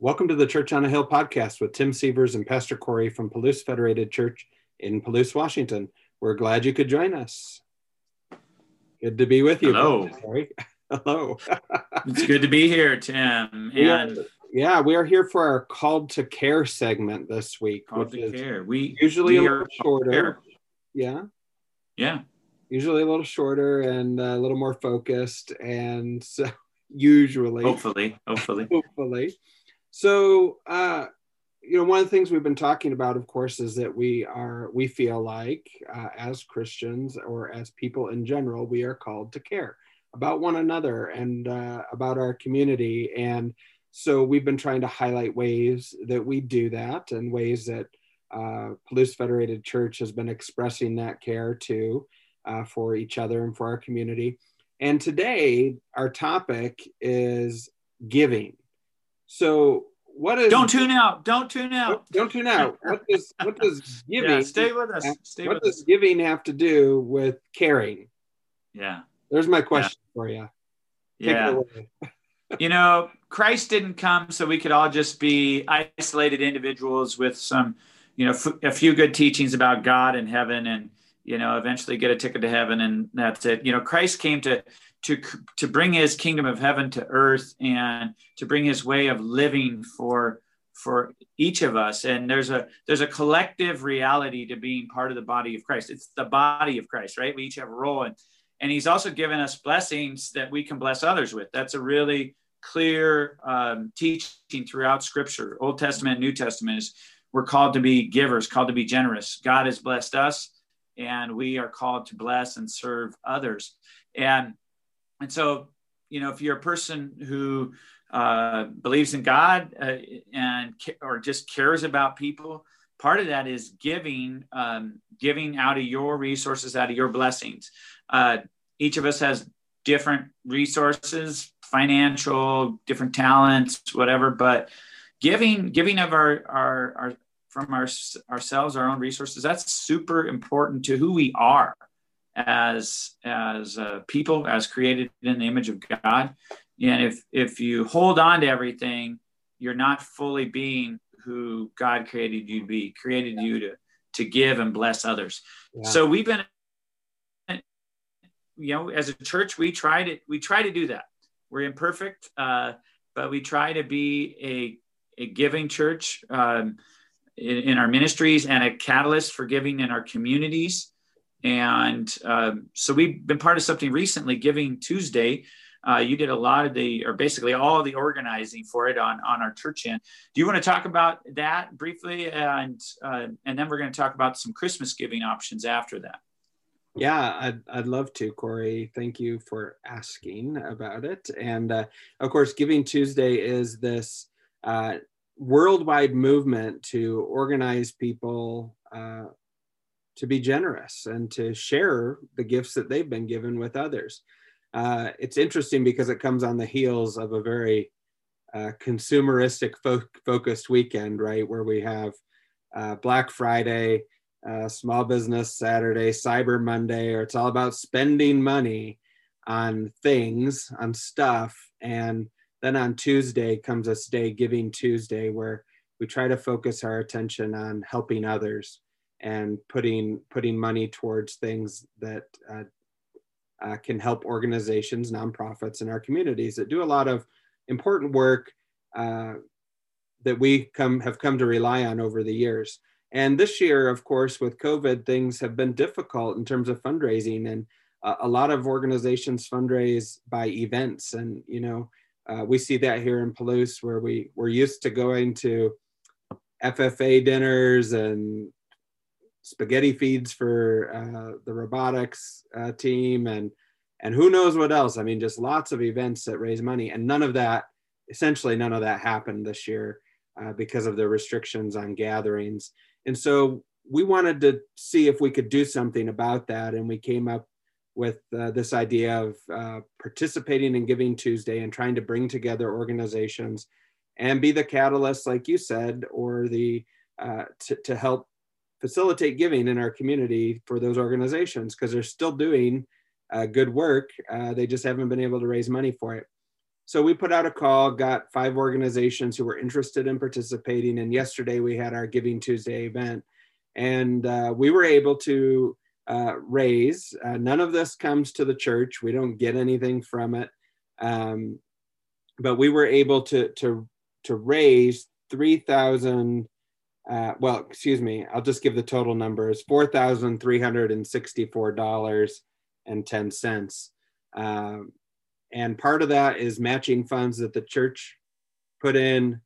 Welcome to the Church on a Hill podcast with Tim Sievers and Pastor Corey from Palouse Federated Church in Palouse, Washington. We're glad you could join us. Good to be with you. Hello. Corey. Hello. it's good to be here, Tim. And yeah, we are here for our called to care segment this week. Called to care. We usually we a little shorter. Yeah. Yeah. Usually a little shorter and a little more focused. And so usually hopefully, hopefully. Hopefully. So, uh, you know, one of the things we've been talking about, of course, is that we are, we feel like uh, as Christians or as people in general, we are called to care about one another and uh, about our community. And so we've been trying to highlight ways that we do that and ways that uh, Palouse Federated Church has been expressing that care to uh, for each other and for our community. And today, our topic is giving so what is don't tune out. Don't tune out. Don't, tune out. What does what does giving yeah, stay with us. stay what with does us. giving have to do with caring? Yeah. There's my question yeah. for you Take yeah. you know christ didn't come so we could all just be isolated individuals with some you know f- a few good teachings about god and heaven and you know eventually get a ticket to heaven and that's it. You know christ came to to to bring his kingdom of heaven to earth and to bring his way of living for for each of us. And there's a there's a collective reality to being part of the body of christ. It's the body of christ right? We each have a role. And and he's also given us blessings that we can bless others with. That's a really clear um, teaching throughout scripture. Old testament new testament is we're called to be givers called to be generous. God has blessed us and we are called to bless and serve others and and so, you know, if you're a person who uh, believes in God uh, and or just cares about people, part of that is giving, um, giving out of your resources, out of your blessings. Uh, each of us has different resources, financial, different talents, whatever. But giving, giving of our our, our from our, ourselves, our own resources, that's super important to who we are as as uh, people as created in the image of god. And if if you hold on to everything you're not fully being who god created you to be created you to to give and bless others. Yeah. so we've been you know as a church we try to we try to do that. We're imperfect uh, but we try to be a, a giving church. Um, in, in, our ministries and a catalyst for giving in our communities and um, so we've been part of something recently, Giving Tuesday. Uh, you did a lot of the, or basically all the organizing for it on, on our church end. Do you want to talk about that briefly? And, uh, and then we're going to talk about some Christmas giving options after that. Yeah, I'd, I'd love to, Corey. Thank you for asking about it. And uh, of course, Giving Tuesday is this uh, worldwide movement to organize people uh, to be generous and to share the gifts that they've been given with others. Uh, it's interesting because it comes on the heels of a very uh, consumeristic fo- focused weekend, right? Where we have uh, Black Friday, uh, Small Business Saturday, Cyber Monday, or it's all about spending money on things, on stuff. And then on Tuesday comes this day, Giving Tuesday, where we try to focus our attention on helping others and putting putting money towards things that uh, uh, can help organizations, nonprofits in our communities that do a lot of important work uh, that we come have come to rely on over the years. And this year, of course, with COVID, things have been difficult in terms of fundraising, and a lot of organizations fundraise by events. And you know, uh, we see that here in Palouse, where we we're used to going to FFA dinners and spaghetti feeds for uh, the robotics uh, team and and who knows what else. I mean just lots of events that raise money and none of that essentially none of that happened this year uh, because of the restrictions on gatherings. And so we wanted to see if we could do something about that and we came up with uh, this idea of uh, participating in giving tuesday and trying to bring together organizations and be the catalyst like you said or the uh, to, to help facilitate giving in our community for those organizations because they're still doing uh, good work. Uh, they just haven't been able to raise money for it. so we put out a call, got five organizations who were interested in participating. And yesterday we had our Giving Tuesday event. And uh, we were able to uh, raise, uh, none of this comes to the church. We don't get anything from it. Um, but we were able to, to, to raise 3,000. Uh, well, excuse me, I'll just give the total numbers $4,364.10. Um, and part of that is matching funds that the church put in.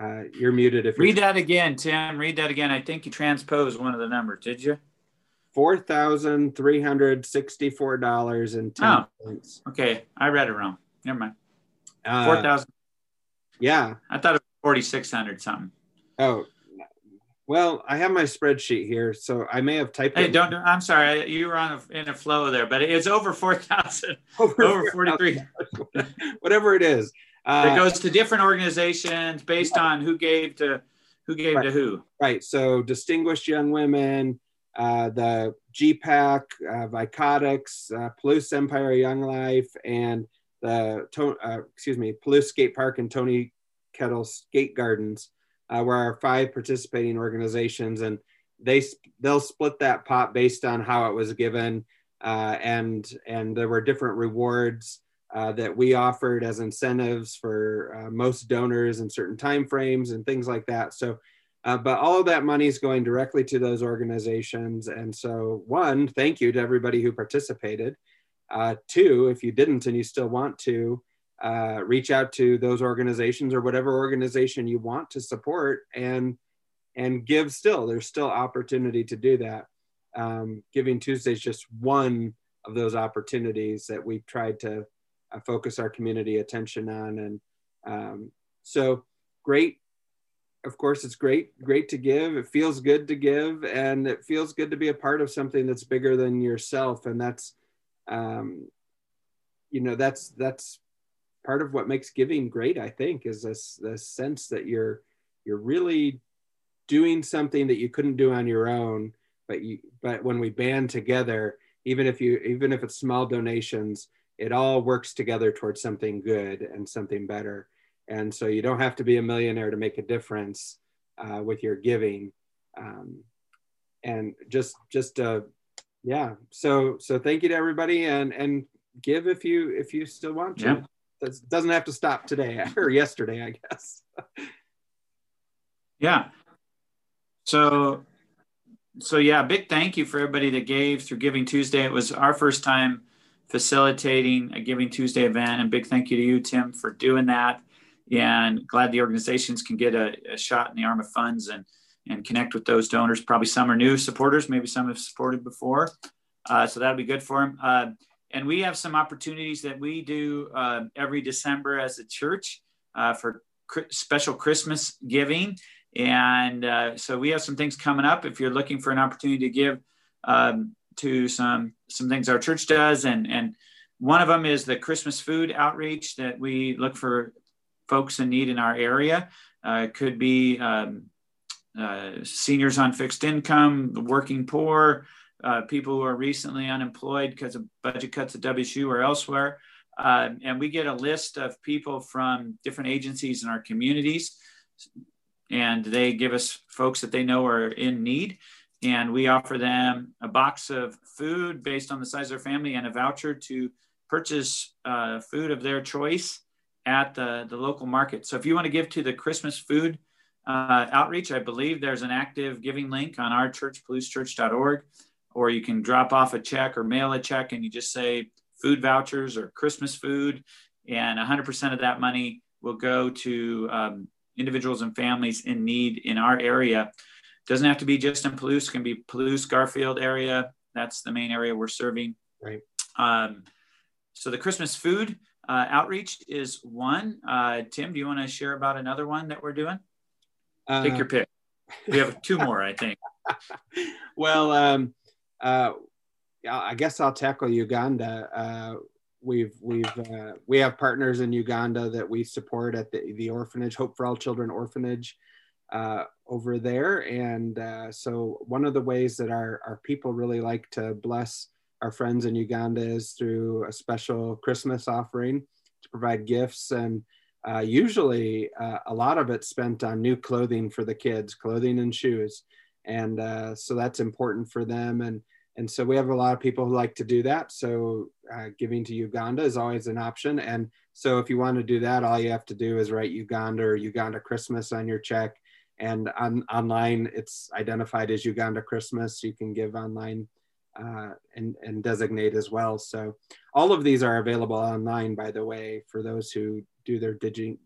Uh, you're muted. If you read that again, Tim. Read that again. I think you transposed one of the numbers. Did you? Four thousand three hundred sixty-four dollars and ten cents. Oh, okay, I read it wrong. Never mind. Uh, Four thousand. Yeah, I thought it was forty-six hundred something. Oh, well, I have my spreadsheet here, so I may have typed. Hey, it. don't. I'm sorry, you were on a, in a flow there, but it's over four thousand, over, over forty three, whatever it is. Uh, it goes to different organizations based on who gave to who gave right. to who. Right. So, distinguished young women, uh, the GPAC, uh, Vicotics, uh, Palouse Empire Young Life, and the uh, excuse me, Palouse Skate Park and Tony Kettle Skate Gardens uh, were our five participating organizations, and they they'll split that pot based on how it was given, uh, and and there were different rewards that we offered as incentives for most donors in certain time frames and things like that. So. Uh, but all of that money is going directly to those organizations. And so, one, thank you to everybody who participated. Uh, two, if you didn't and you still want to, uh, reach out to those organizations or whatever organization you want to support and and give still there's still opportunity to do that um, giving tuesday is just one of those opportunities that we've tried to uh, focus our community attention on and um, so great of course it's great great to give. It feels good to give and it feels good to be a part of something that's bigger than yourself. And that's um, you know that's that's part of what makes giving great i think is this this sense that you're you're really doing something that you couldn't do on your own but you but when we band together even if you even if it's small donations it all works together towards something good and something better and so you don't have to be a millionaire to make a difference uh, with your giving um, and just just uh yeah so so thank you to everybody and and give if you if you still want to yeah that doesn't have to stop today or yesterday, I guess. yeah. So, so yeah, big thank you for everybody that gave through Giving Tuesday. It was our first time facilitating a Giving Tuesday event, and big thank you to you, Tim, for doing that. And glad the organizations can get a, a shot in the arm of funds and and connect with those donors. Probably some are new supporters, maybe some have supported before, uh, so that'll be good for them. Uh, and we have some opportunities that we do uh, every December as a church uh, for cr- special Christmas giving. And uh, so we have some things coming up. If you're looking for an opportunity to give um, to some some things our church does, and and one of them is the Christmas food outreach that we look for folks in need in our area. Uh, could be um, uh, seniors on fixed income, the working poor, uh, people who are recently unemployed because of budget cuts at WSU or elsewhere. Uh, and we get a list of people from different agencies in our communities, and they give us folks that they know are in need. And we offer them a box of food based on the size of their family and a voucher to purchase uh, food of their choice at the, the local market. So if you want to give to the Christmas food uh, outreach, I believe there's an active giving link on our church, palousechurch.org or you can drop off a check or mail a check and you just say food vouchers or Christmas food, and 100% of that money will go to um, individuals and families in need in our area. Doesn't have to be just in Palouse, can be Palouse, Garfield area. That's the main area we're serving. Right. Um, so the Christmas food uh, outreach is one. Uh, Tim, do you want to share about another one that we're doing? Uh, Take your pick. We have two more, I think. well, um, uh, I guess I'll tackle Uganda. Uh, we've we've uh, we have partners in Uganda that we support at the the orphanage, Hope for All Children Orphanage, uh, over there. And uh, so one of the ways that our our people really like to bless our friends in Uganda is through a special Christmas offering to provide gifts and uh, usually uh, a lot of it spent on new clothing for the kids, clothing and shoes. And uh, so that's important for them. And, and so we have a lot of people who like to do that. So uh, giving to Uganda is always an option. And so if you want to do that, all you have to do is write Uganda or Uganda Christmas on your check. And on, online, it's identified as Uganda Christmas. You can give online uh, and, and designate as well. So all of these are available online, by the way, for those who do their digi-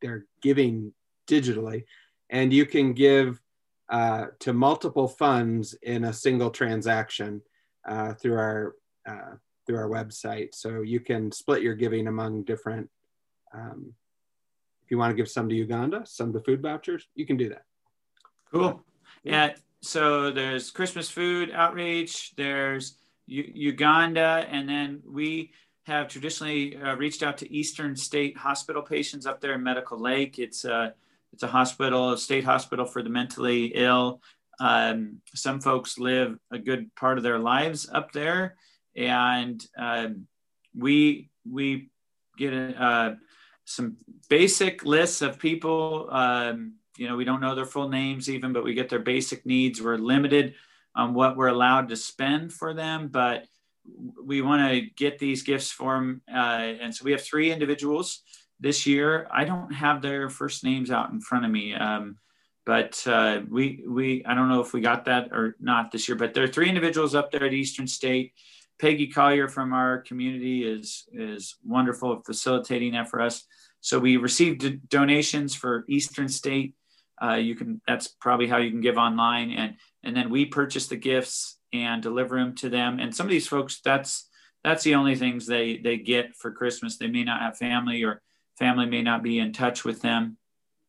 their giving digitally, and you can give uh, to multiple funds in a single transaction uh, through our uh, through our website. So you can split your giving among different. Um, if you want to give some to Uganda, some to food vouchers, you can do that. Cool. Yeah. So there's Christmas food outreach. There's U- Uganda, and then we have traditionally uh, reached out to Eastern State Hospital patients up there in Medical Lake. It's a it's a hospital, a state hospital for the mentally ill. Um, some folks live a good part of their lives up there, and um, we we get uh, some basic lists of people. Um, you know, we don't know their full names even, but we get their basic needs. We're limited on what we're allowed to spend for them, but we want to get these gifts for them. Uh, and so we have three individuals this year. I don't have their first names out in front of me. Um, but uh, we, we, I don't know if we got that or not this year, but there are three individuals up there at Eastern State. Peggy Collier from our community is, is wonderful at facilitating that for us. So we received donations for Eastern State. Uh, you can, that's probably how you can give online. And, and then we purchase the gifts and deliver them to them. And some of these folks, that's that's the only things they they get for Christmas. They may not have family, or family may not be in touch with them,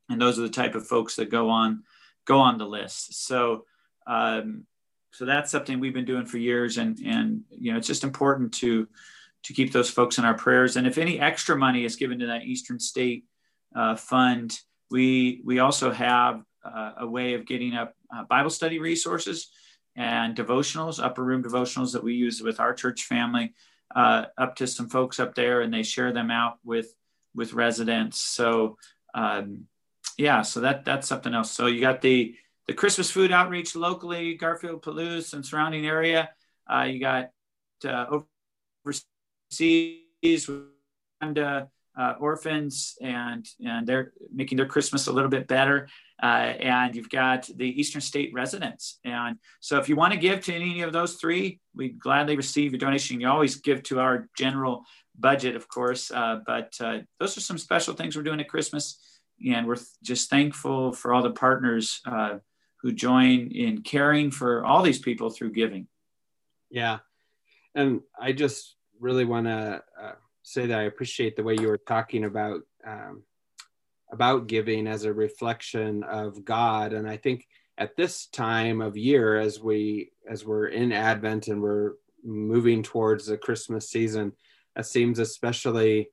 and those are the type of folks that go on go on the list. So. Um, so that's something we've been doing for years, and and you know it's just important to to keep those folks in our prayers. And if any extra money is given to that Eastern State uh, Fund, we we also have uh, a way of getting up uh, Bible study resources and devotionals, upper room devotionals that we use with our church family, uh, up to some folks up there, and they share them out with with residents. So um, yeah, so that that's something else. So you got the the Christmas food outreach locally, Garfield, Palouse, and surrounding area. Uh, you got uh, overseas and uh, orphans, and and they're making their Christmas a little bit better. Uh, and you've got the Eastern State residents. And so if you want to give to any of those three, we gladly receive your donation. You always give to our general budget, of course, uh, but uh, those are some special things we're doing at Christmas. And we're just thankful for all the partners uh, who join in caring for all these people through giving. Yeah. And I just really want to uh, say that I appreciate the way you were talking about um, about giving as a reflection of God. And I think at this time of year, as we as we're in Advent and we're moving towards the Christmas season, it seems especially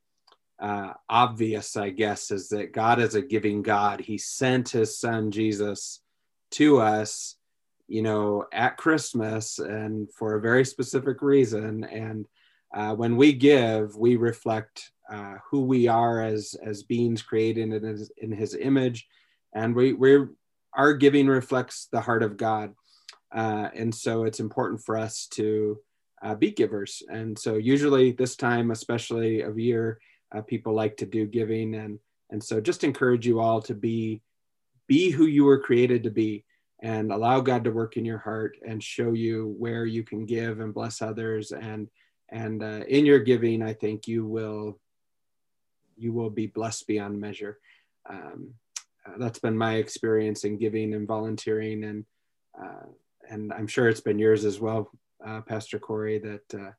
uh, obvious, I guess, is that God is a giving God. He sent His Son Jesus to us, you know, at Christmas and for a very specific reason. And uh, when we give, we reflect uh, who we are as as beings created in his, in his image, and we we our giving reflects the heart of God, uh, and so it's important for us to uh, be givers. And so usually this time, especially of year, uh, people like to do giving, and and so just encourage you all to be be who you were created to be and allow God to work in your heart and show you where you can give and bless others. And and uh, in your giving i think you will you will be blessed beyond measure. Um, uh, that's been my experience in giving and volunteering and uh, and i'm sure it's been yours as well uh, pastor corey that uh,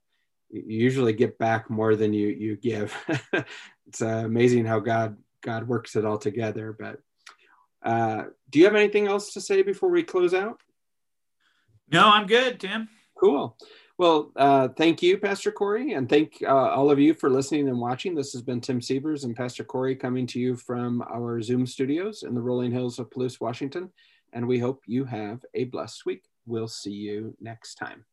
you usually get back more than you you give. It's uh, amazing how god god works it all together but do you have anything else to say before we close out? No i'm good tim. Cool well, uh, thank you, Pastor Corey, and thank uh, all of you for listening and watching. This has been Tim Sievers and Pastor Corey coming to you from our Zoom studios in the rolling hills of Palouse, Washington. And we hope you have a blessed week. We'll see you next time.